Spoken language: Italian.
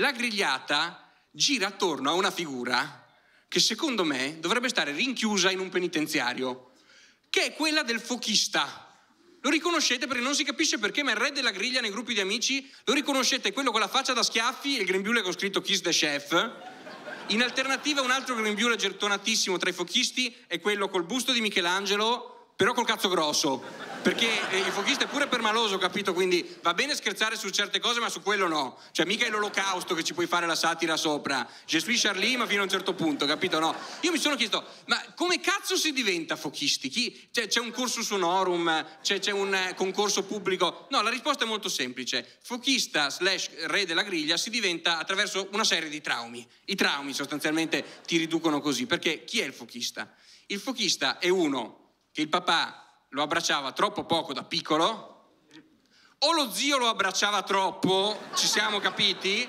La grigliata gira attorno a una figura che secondo me dovrebbe stare rinchiusa in un penitenziario, che è quella del fochista. Lo riconoscete perché non si capisce perché, ma il re della griglia nei gruppi di amici, lo riconoscete quello con la faccia da schiaffi e il grembiule con scritto Kiss the Chef. In alternativa un altro grembiule gettonatissimo tra i fochisti è quello col busto di Michelangelo, però col cazzo grosso perché eh, il fochista è pure permaloso, capito? Quindi va bene scherzare su certe cose, ma su quello no. Cioè, mica è l'olocausto che ci puoi fare la satira sopra. Je suis Charlie, ma fino a un certo punto, capito? No. Io mi sono chiesto, ma come cazzo si diventa fochisti? Chi? Cioè, c'è un corso sonorum, c'è, c'è un eh, concorso pubblico? No, la risposta è molto semplice. Fochista slash re della griglia si diventa attraverso una serie di traumi. I traumi sostanzialmente ti riducono così, perché chi è il fochista? Il fochista è uno che il papà lo abbracciava troppo poco da piccolo, o lo zio lo abbracciava troppo, ci siamo capiti,